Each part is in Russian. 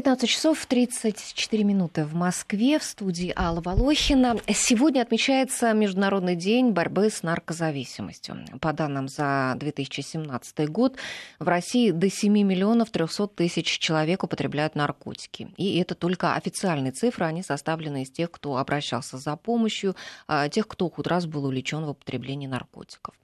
15 часов 34 минуты в Москве, в студии Алла Волохина. Сегодня отмечается Международный день борьбы с наркозависимостью. По данным за 2017 год, в России до 7 миллионов 300 тысяч человек употребляют наркотики. И это только официальные цифры, они составлены из тех, кто обращался за помощью, а тех, кто хоть раз был увлечен в употреблении наркотиков.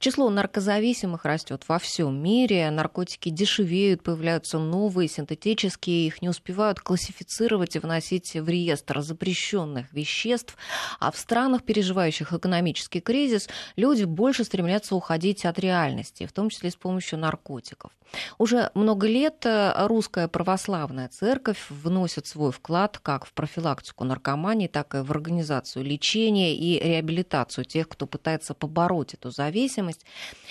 Число наркозависимых растет во всем мире, наркотики дешевеют, появляются новые синтетические, их не успевают классифицировать и вносить в реестр запрещенных веществ. А в странах, переживающих экономический кризис, люди больше стремятся уходить от реальности, в том числе с помощью наркотиков. Уже много лет э, русская православная церковь вносит свой вклад как в профилактику наркомании, так и в организацию лечения и реабилитацию тех, кто пытается побороть эту зависимость.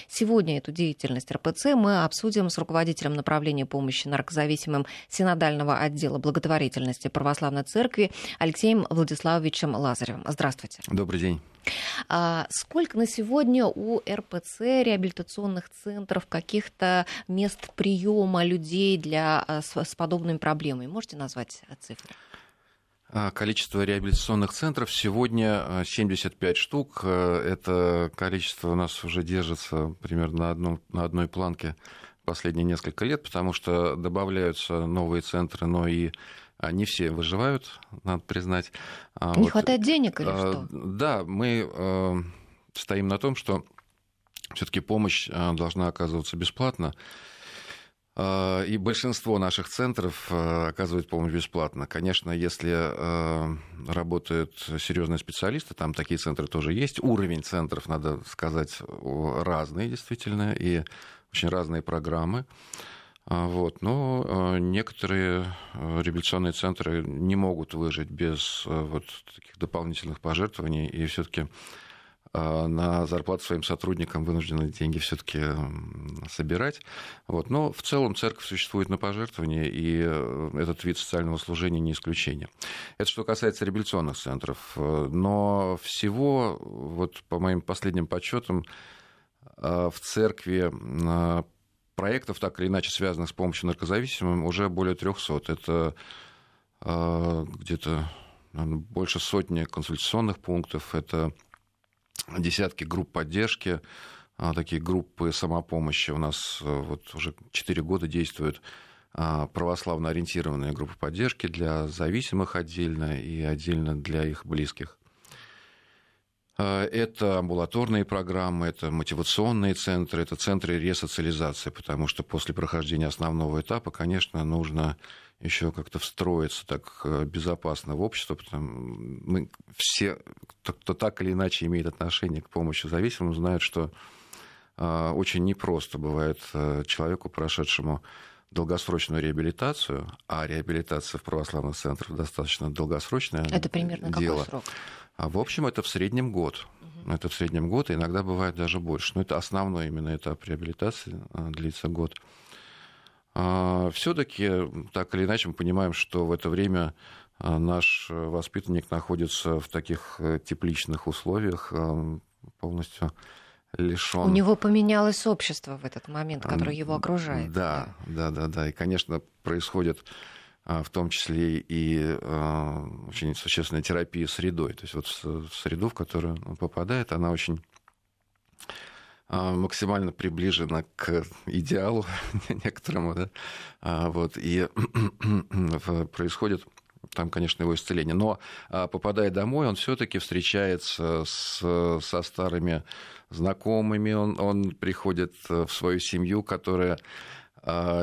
Сегодня эту деятельность РПЦ мы обсудим с руководителем направления помощи наркозависимым синодального отдела благотворительности Православной Церкви Алексеем Владиславовичем Лазаревым. Здравствуйте. Добрый день. А сколько на сегодня у РПЦ реабилитационных центров, каких-то мест приема людей для, а, с, с подобными проблемами? Можете назвать цифры? А, количество реабилитационных центров сегодня 75 штук. Это количество у нас уже держится примерно на, одном, на одной планке последние несколько лет, потому что добавляются новые центры, но и а, не все выживают, надо признать. А не вот, хватает денег или а, что? Да, мы стоим на том, что все-таки помощь должна оказываться бесплатно. И большинство наших центров оказывают помощь бесплатно. Конечно, если работают серьезные специалисты, там такие центры тоже есть. Уровень центров, надо сказать, разный действительно, и очень разные программы. А, вот. Но а, некоторые а, реабилитационные центры не могут выжить без вот таких дополнительных пожертвований, и все-таки на зарплату своим сотрудникам вынуждены деньги все-таки собирать. Вот. Но в целом церковь существует на пожертвования, и э, этот вид социального служения не исключение. Это что касается реабилитационных центров. Но всего, вот по моим последним подсчетам, в церкви проектов, так или иначе связанных с помощью наркозависимым, уже более 300. Это э, где-то больше сотни консультационных пунктов, это десятки групп поддержки, э, такие группы самопомощи. У нас э, вот уже 4 года действуют э, православно ориентированные группы поддержки для зависимых отдельно и отдельно для их близких. Э, это амбулаторные программы, это мотивационные центры, это центры ресоциализации, потому что после прохождения основного этапа, конечно, нужно еще как-то встроиться так э, безопасно в общество, потому мы все, кто так или иначе имеет отношение к помощи зависимым, знают, что э, очень непросто бывает человеку, прошедшему долгосрочную реабилитацию, а реабилитация в православных центрах достаточно долгосрочное Это примерно дело. какой срок? А в общем, это в среднем год. Это в среднем год, иногда бывает даже больше. Но это основной именно этап реабилитации, а, длится год. А, Все-таки, так или иначе, мы понимаем, что в это время а, наш воспитанник находится в таких э, тепличных условиях, полностью лишен. У него поменялось общество в этот момент, которое его окружает. Да, да, да, да. И, конечно, происходит в том числе и а, очень существенная терапия средой. То есть вот среду, в которую он попадает, она очень а, максимально приближена к идеалу некоторому, да, вот, и происходит там, конечно, его исцеление. Но попадая домой, он все-таки встречается с, со старыми знакомыми, он, он приходит в свою семью, которая,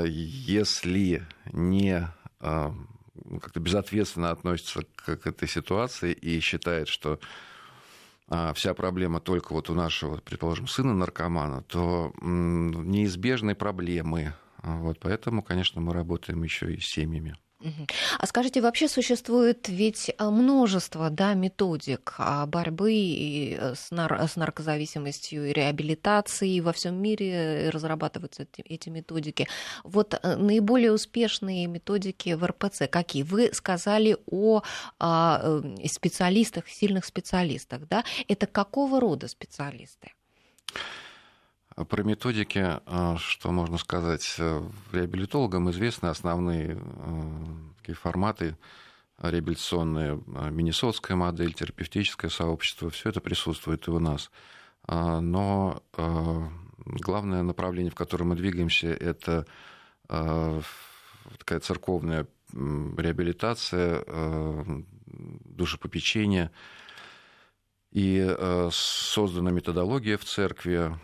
если не а, как-то безответственно относится к, к этой ситуации и считает, что а, вся проблема только вот у нашего, предположим, сына наркомана, то неизбежны проблемы. Вот, поэтому, конечно, мы работаем еще и с семьями. А скажите, вообще существует ведь э, множество да, методик а, борьбы э, с, нар- с наркозависимостью и реабилитацией. Во всем мире разрабатываются эти, эти методики. Вот э, наиболее успешные методики в РПЦ какие? Вы сказали о а, специалистах, сильных специалистах. Да? Это какого рода специалисты? Про методики, что можно сказать, реабилитологам известны основные такие форматы реабилитационные, миннесотская модель, терапевтическое сообщество, все это присутствует и у нас. Но главное направление, в котором мы двигаемся, это такая церковная реабилитация, душепопечение. И создана методология в церкви,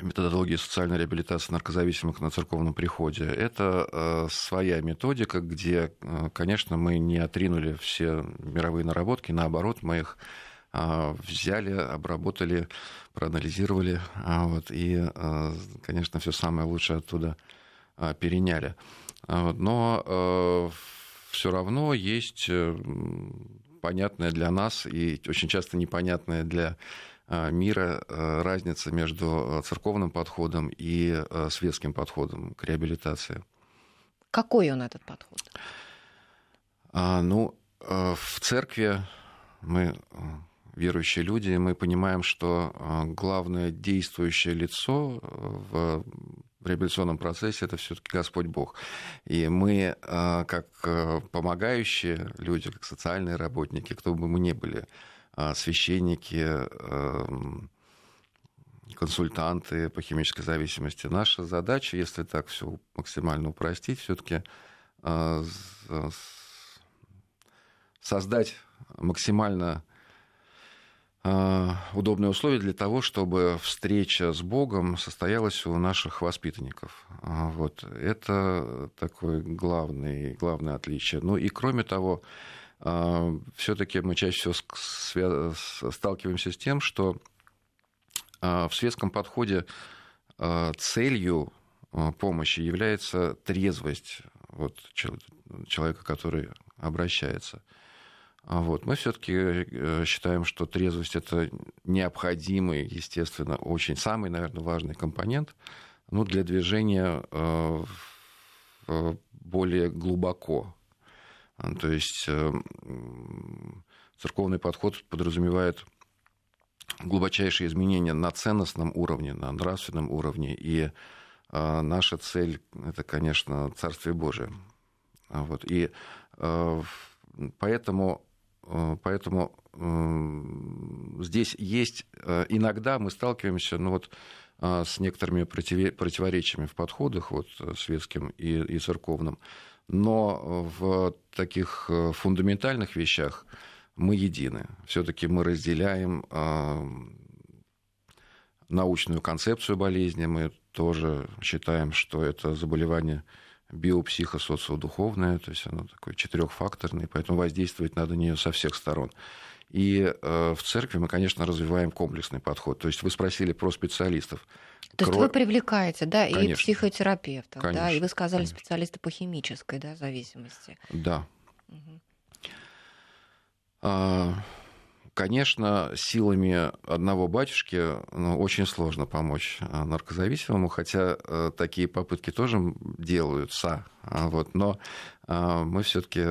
методология социальной реабилитации наркозависимых на церковном приходе. Это э, своя методика, где, э, конечно, мы не отринули все мировые наработки, наоборот, мы их э, взяли, обработали, проанализировали, вот, и, конечно, все самое лучшее оттуда переняли. Но все равно есть понятное для нас и очень часто непонятное для мира э, разница между э, церковным подходом и светским подходом к реабилитации. Какой он этот подход? А, ну, в церкви мы верующие люди, мы понимаем, что главное действующее лицо в реабилитационном процессе это все-таки Господь Бог. И мы, как помогающие люди, как социальные работники, кто бы мы ни были, а, священники, эм, консультанты по химической зависимости. Наша задача, если так все максимально упростить, все-таки а, создать максимально а, удобные условия для того, чтобы встреча с Богом состоялась у наших воспитанников. Вот. Это такое главное, главное отличие. Ну и кроме того, а, все-таки мы чаще всего сталкиваемся с тем, что а, в светском подходе а, целью помощи является трезвость вот, человека, который обращается. Вот. Мы все-таки э, считаем, что трезвость это необходимый, естественно, очень самый, наверное, важный компонент ну, для движения более глубоко то есть э, церковный подход подразумевает глубочайшие изменения на ценностном уровне, на нравственном уровне. И э, наша цель – это, конечно, Царствие Божие. Вот. И э, поэтому, поэтому здесь есть, иногда мы сталкиваемся ну вот, с некоторыми противоречиями в подходах вот, светским и, и церковным. Но в таких э, фундаментальных вещах мы едины. Все-таки мы разделяем научную концепцию болезни. Мы тоже считаем, что это заболевание биопсихосоциодуховное, то есть оно такое четырехфакторное, поэтому воздействовать надо на нее со всех сторон. И э, в церкви мы, конечно, развиваем комплексный подход. То есть вы спросили про специалистов. То есть вы привлекаете, да, конечно. и психотерапевтов, конечно. да, и вы сказали конечно. специалисты по химической да, зависимости. Да. Угу. А, конечно, силами одного батюшки ну, очень сложно помочь а, наркозависимому, хотя а, такие попытки тоже делаются. А, вот, но мы все-таки,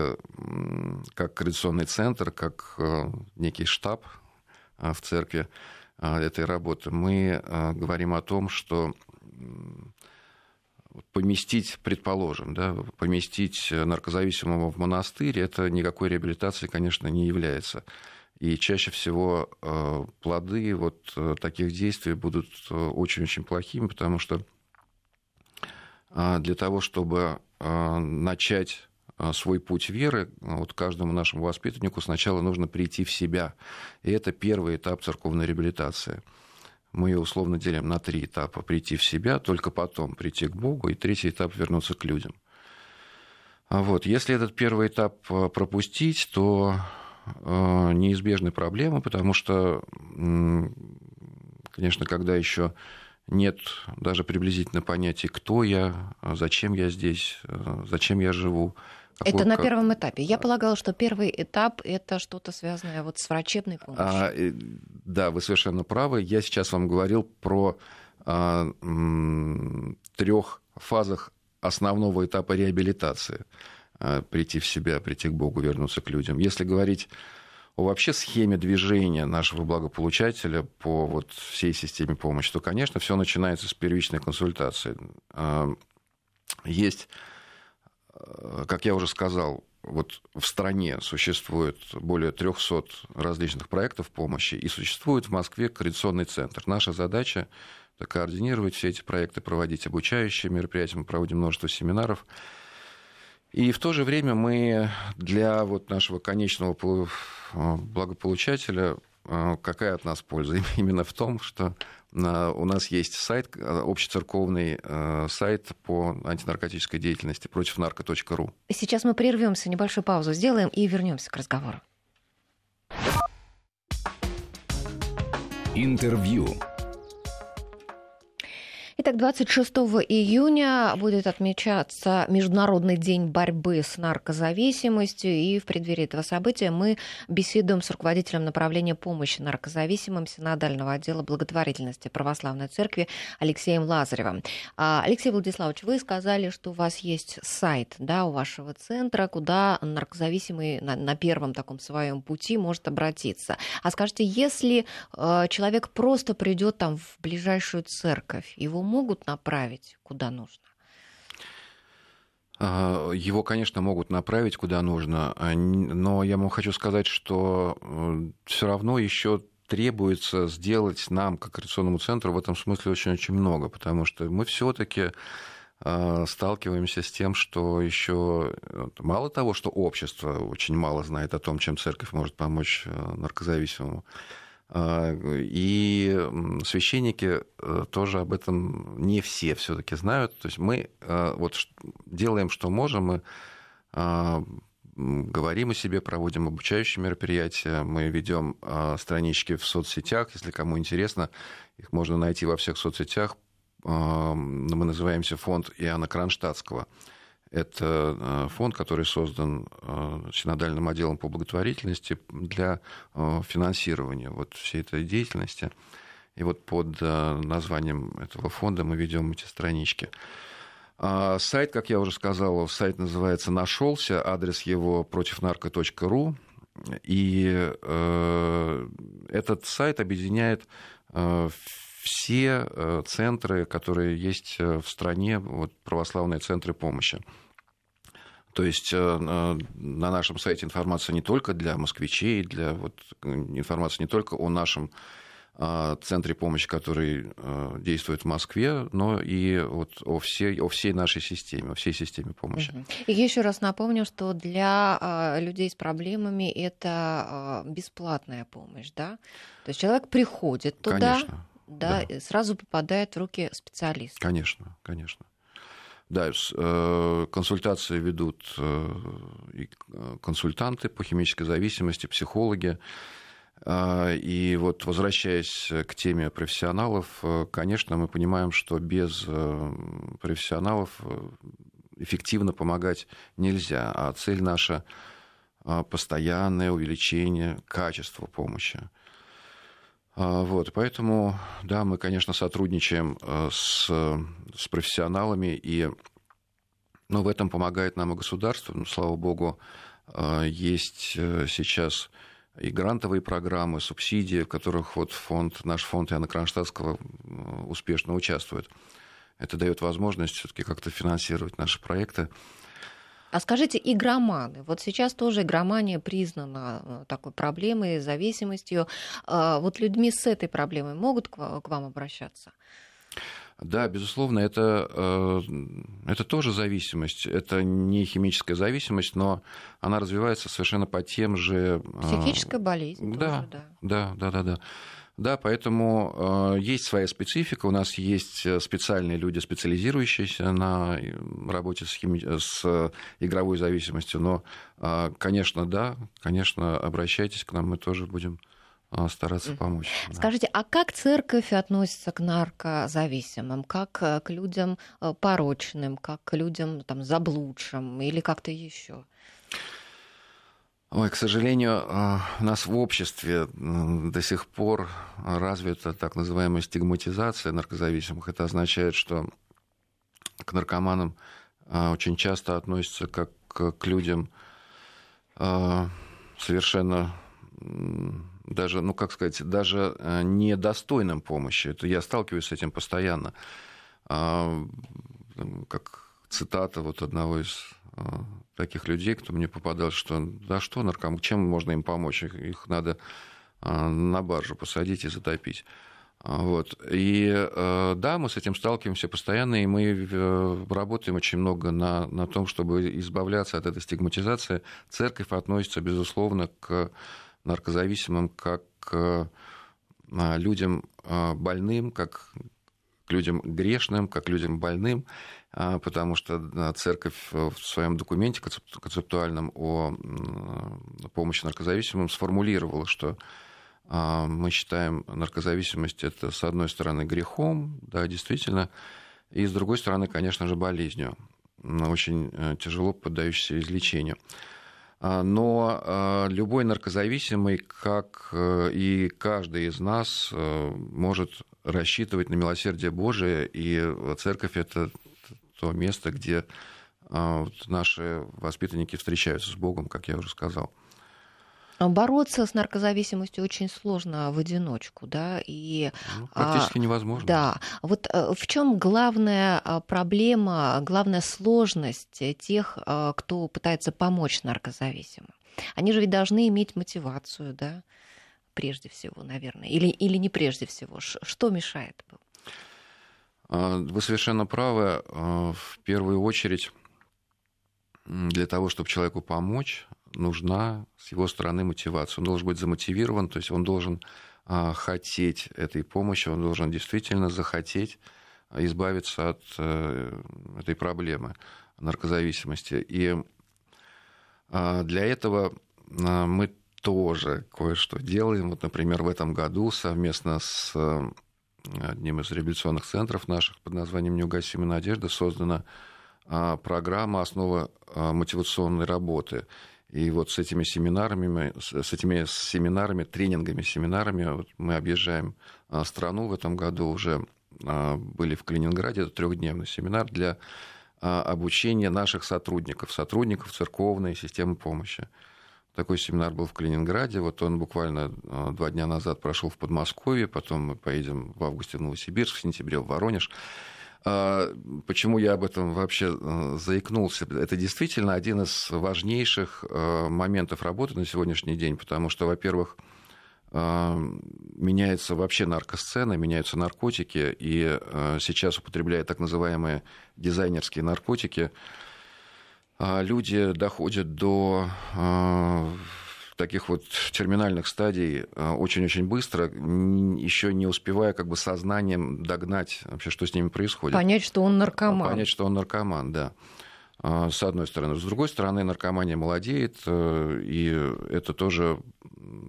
как координационный центр, как а, некий штаб в церкви, этой работы, мы а, говорим о том, что поместить, предположим, да, поместить наркозависимого в монастырь, это никакой реабилитации, конечно, не является. И чаще всего а, плоды вот таких действий будут очень-очень плохими, потому что для того, чтобы начать а, свой путь веры, вот каждому нашему воспитаннику сначала нужно прийти в себя. И это первый этап церковной реабилитации. Мы ее условно делим на три этапа. Прийти в себя, только потом прийти к Богу, и третий этап вернуться к людям. А вот. Если этот первый этап а, пропустить, то неизбежны проблемы, потому что, конечно, когда еще нет даже приблизительно понятия, кто я, зачем я здесь, зачем я живу, это на первом этапе. Я полагала, что первый этап это что-то связанное вот с врачебной помощью. А, да, вы совершенно правы. Я сейчас вам говорил про а, трех фазах основного этапа реабилитации. А, прийти в себя, прийти к Богу, вернуться к людям. Если говорить о вообще схеме движения нашего благополучателя по вот всей системе помощи, то, конечно, все начинается с первичной консультации. А, есть как я уже сказал, вот в стране существует более 300 различных проектов помощи, и существует в Москве координационный центр. Наша задача – это координировать все эти проекты, проводить обучающие мероприятия, мы проводим множество семинаров. И в то же время мы для вот нашего конечного благополучателя а, какая от нас польза? Именно в том, что а, у нас есть сайт, а, общецерковный сайт по антинаркотической деятельности против нарко.ру. Сейчас мы прервемся, небольшую паузу сделаем и вернемся к разговору. Интервью. Итак, 26 июня будет отмечаться Международный день борьбы с наркозависимостью, и в преддверии этого события мы беседуем с руководителем направления помощи наркозависимым Синодального отдела благотворительности Православной Церкви Алексеем Лазаревым. А, Алексей Владиславович, вы сказали, что у вас есть сайт да, у вашего центра, куда наркозависимый на, на первом таком своем пути может обратиться. А скажите, если э, человек просто придет там в ближайшую церковь, его могут направить куда нужно? А, его, конечно, могут направить куда нужно, а, но я вам хочу сказать, что э, все равно еще требуется сделать нам, как коррекционному центру, в этом смысле очень-очень много, потому что мы все-таки а, сталкиваемся с тем, что еще мало того, что общество очень мало знает о том, чем церковь может помочь э, наркозависимому, и священники э, тоже об этом не все все-таки знают. То есть мы э, вот делаем, что можем, мы а, говорим о себе, проводим обучающие мероприятия, мы ведем а, странички в соцсетях, если кому интересно, их можно найти во всех соцсетях. Мы называемся фонд Иоанна Кронштадтского. Это э, фонд, который создан э, синодальным отделом по благотворительности для э, финансирования вот всей этой деятельности. И вот под названием этого фонда мы ведем эти странички. А сайт, как я уже сказал, сайт называется «Нашелся», адрес его противнарко.ру. И этот сайт объединяет все центры, которые есть в стране, вот, православные центры помощи. То есть э, э, на нашем сайте информация не только для москвичей, для вот, информация не только о нашем э, центре помощи, который действует в Москве, но и вот о, всей, о всей нашей системе, о всей системе помощи. И еще раз напомню, что для людей с проблемами это бесплатная помощь, да? То есть человек приходит туда, конечно, да, да. сразу попадает в руки специалиста. Конечно, конечно. Да, э, консультации ведут э, э, консультанты по химической зависимости, психологи. И вот возвращаясь к теме профессионалов, конечно, мы понимаем, что без профессионалов эффективно помогать нельзя, а цель наша постоянное увеличение качества помощи. Вот, поэтому, да, мы, конечно, сотрудничаем с, с профессионалами, и ну, в этом помогает нам и государство. Ну, слава богу, есть э, сейчас и грантовые программы, субсидии, в которых вот фонд, наш фонд Иоанна Кронштадтского успешно участвует. Это дает возможность все-таки как-то финансировать наши проекты. А скажите, игроманы. Вот сейчас тоже игромания признана э, такой проблемой, зависимостью. А вот людьми с этой проблемой могут к вам обращаться? Да, безусловно, это, э, это тоже зависимость. Это не химическая зависимость, но она развивается совершенно по тем же... Э, Психическая болезнь. Да, тоже, да, да, да, да. Да, поэтому э, есть своя специфика. У нас есть э, специальные люди, специализирующиеся на э, работе с, хими... с игровой зависимостью. Но, э, конечно, да, конечно, обращайтесь к нам, мы тоже будем стараться помочь. Скажите, а как церковь относится к наркозависимым? Как к людям порочным, как к людям там, заблудшим или как-то еще? Ой, к сожалению, а, у нас в обществе до сих пор развита так называемая стигматизация наркозависимых. Это означает, что к наркоманам а, очень часто относятся как к людям а, совершенно даже, ну как сказать, даже недостойным помощи. Это я сталкиваюсь с этим постоянно. Как цитата вот одного из таких людей, кто мне попадал, что да что нарком, чем можно им помочь? Их надо на баржу посадить и затопить. Вот. И да, мы с этим сталкиваемся постоянно, и мы работаем очень много на, на том, чтобы избавляться от этой стигматизации. Церковь относится, безусловно, к наркозависимым как к людям больным, как к людям грешным, как к людям больным, а, потому что церковь в своем документе концептуальном о помощи наркозависимым сформулировала, что а, мы считаем наркозависимость это, с одной стороны, грехом, да, действительно, и с другой стороны, конечно же, болезнью, очень э, тяжело поддающейся излечению. А, но любой наркозависимый, как э, и каждый из нас, э, может рассчитывать на милосердие Божие, и церковь это то место, где а, наши воспитанники встречаются с Богом, как я уже сказал. Бороться с наркозависимостью очень сложно в одиночку, да, и ну, практически а, невозможно. Да, вот э, в чем главная а, проблема, главная сложность тех, кто пытается помочь наркозависимым? Они же ведь должны иметь мотивацию, да, прежде всего, наверное, или, или не прежде всего? Что мешает? А, вы совершенно правы. А, в первую очередь, для того, чтобы человеку помочь, нужна с его стороны мотивация. Он должен быть замотивирован, то есть он должен а, хотеть этой помощи, он должен действительно захотеть избавиться от э, этой проблемы наркозависимости. И для этого мы тоже кое-что делаем. Вот, например, в этом году совместно с одним из реабилитационных центров наших под названием «Неугасимая надежда» создана а, программа «Основа а, мотивационной работы». И вот с этими семинарами, с этими семинарами, тренингами, семинарами мы объезжаем а, страну в этом году уже были в Калининграде, это трехдневный семинар для обучения наших сотрудников, сотрудников церковной системы помощи. Такой семинар был в Калининграде. Вот он буквально а, два дня назад прошел в Подмосковье. Потом мы поедем в августе в Новосибирск, в сентябре в Воронеж. А, почему я об этом вообще а, заикнулся? Это действительно один из важнейших моментов работы на сегодняшний день, потому что, во-первых, меняется вообще наркосцена, меняются наркотики, и сейчас употребляют так называемые дизайнерские наркотики, люди доходят до а, таких вот терминальных стадий а, очень-очень быстро, еще не успевая как бы сознанием догнать вообще, что с ними происходит. Понять, что он наркоман. Понять, что он наркоман, да. С одной стороны. С другой стороны, наркомания молодеет, э, и это тоже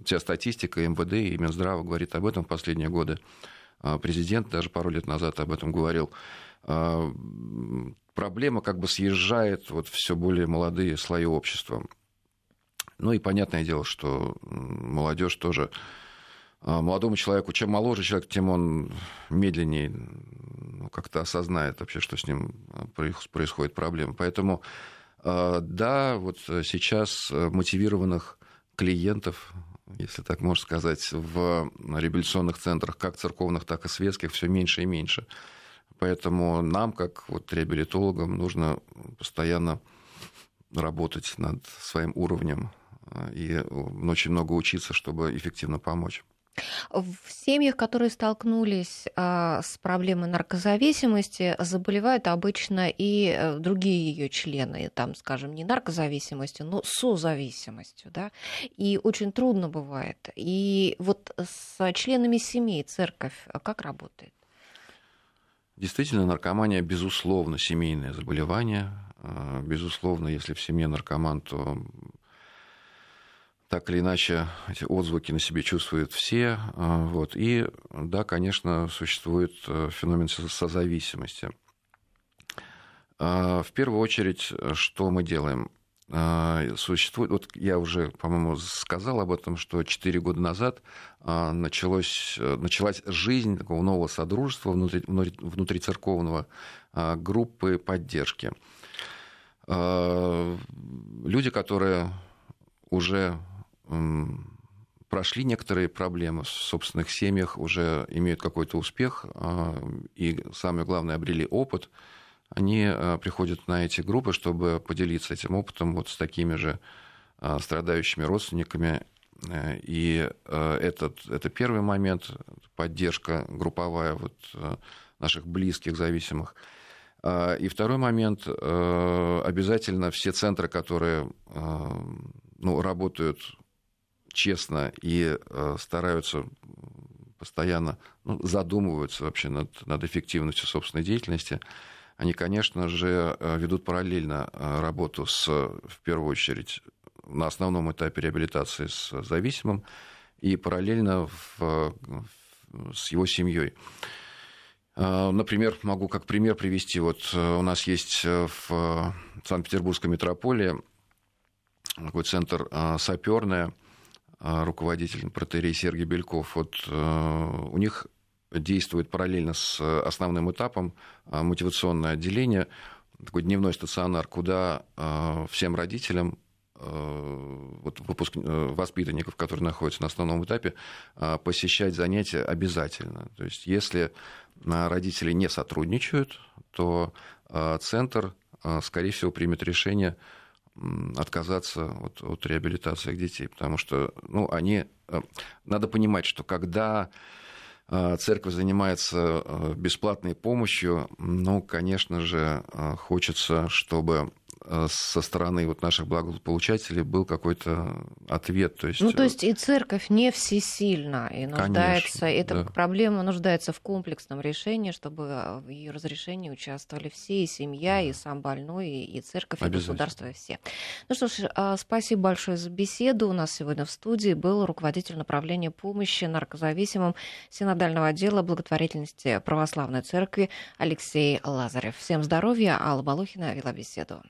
вся статистика МВД и Минздрава говорит об этом в последние годы. Президент даже пару лет назад об этом говорил проблема как бы съезжает вот все более молодые слои общества. Ну и понятное дело, что молодежь тоже а, молодому человеку, чем моложе человек, тем он медленнее ну, как-то осознает вообще, что с ним а, происходит проблема. Поэтому а, да, вот сейчас мотивированных клиентов, если так можно сказать, в реабилитационных центрах, как церковных, так и светских, все меньше и меньше. Поэтому нам, как вот реабилитологам, нужно постоянно работать над своим уровнем э, и очень много учиться, чтобы эффективно помочь. В семьях, которые столкнулись а, с проблемой наркозависимости, заболевают обычно и э, другие ее члены, там, скажем, не наркозависимостью, но созависимостью, да, и очень трудно бывает. И вот с членами семей церковь как работает? Действительно, наркомания, безусловно, семейное заболевание. А, безусловно, если в семье наркоман, то так или иначе эти отзвуки на себе чувствуют все. А, вот. И да, конечно, существует э, феномен созависимости. В первую очередь, что мы делаем? А, существует, вот я уже, по-моему, сказал об этом, что 4 года назад а, началось, началась жизнь такого нового содружества внутри, внутри церковного а, группы поддержки. Люди, которые уже прошли некоторые проблемы в собственных семьях, уже имеют какой-то успех и, самое главное, обрели опыт – они приходят на эти группы, чтобы поделиться этим опытом вот с такими же страдающими родственниками. И этот, это первый момент, поддержка групповая вот наших близких зависимых. И второй момент, обязательно все центры, которые ну, работают честно и э, стараются постоянно ну, задумываются вообще над, над эффективностью собственной деятельности, они, конечно же, э, ведут параллельно э, работу с, в первую очередь, на основном этапе реабилитации с зависимым и параллельно в, в, с его семьей. Например, могу как пример привести. Вот у нас есть в Санкт-Петербургской метрополии такой центр саперная, руководитель протерей Сергей Бельков, вот э, у них действует параллельно с основным этапом а, мотивационное отделение, такой дневной стационар, куда а, всем родителям э, вот выпуск... Э, воспитанников, которые находятся на основном этапе, посещать занятия обязательно. То есть если родители не сотрудничают, то центр, скорее всего, примет решение отказаться от, от реабилитации детей, потому что ну, они... Э, надо понимать, что когда э, церковь занимается э, бесплатной помощью, ну, конечно же, хочется, чтобы со стороны вот наших благополучателей был какой-то ответ. То есть... Ну, то есть и церковь не всесильна, и нуждается, Конечно, эта да. проблема нуждается в комплексном решении, чтобы в ее разрешении участвовали все, и семья, и сам больной, и церковь, и государство, и все. Ну что ж, а, спасибо большое за беседу. У нас сегодня в студии был руководитель направления помощи наркозависимым синодального отдела благотворительности Православной Церкви Алексей Лазарев. Всем здоровья. Алла Балухина вела беседу.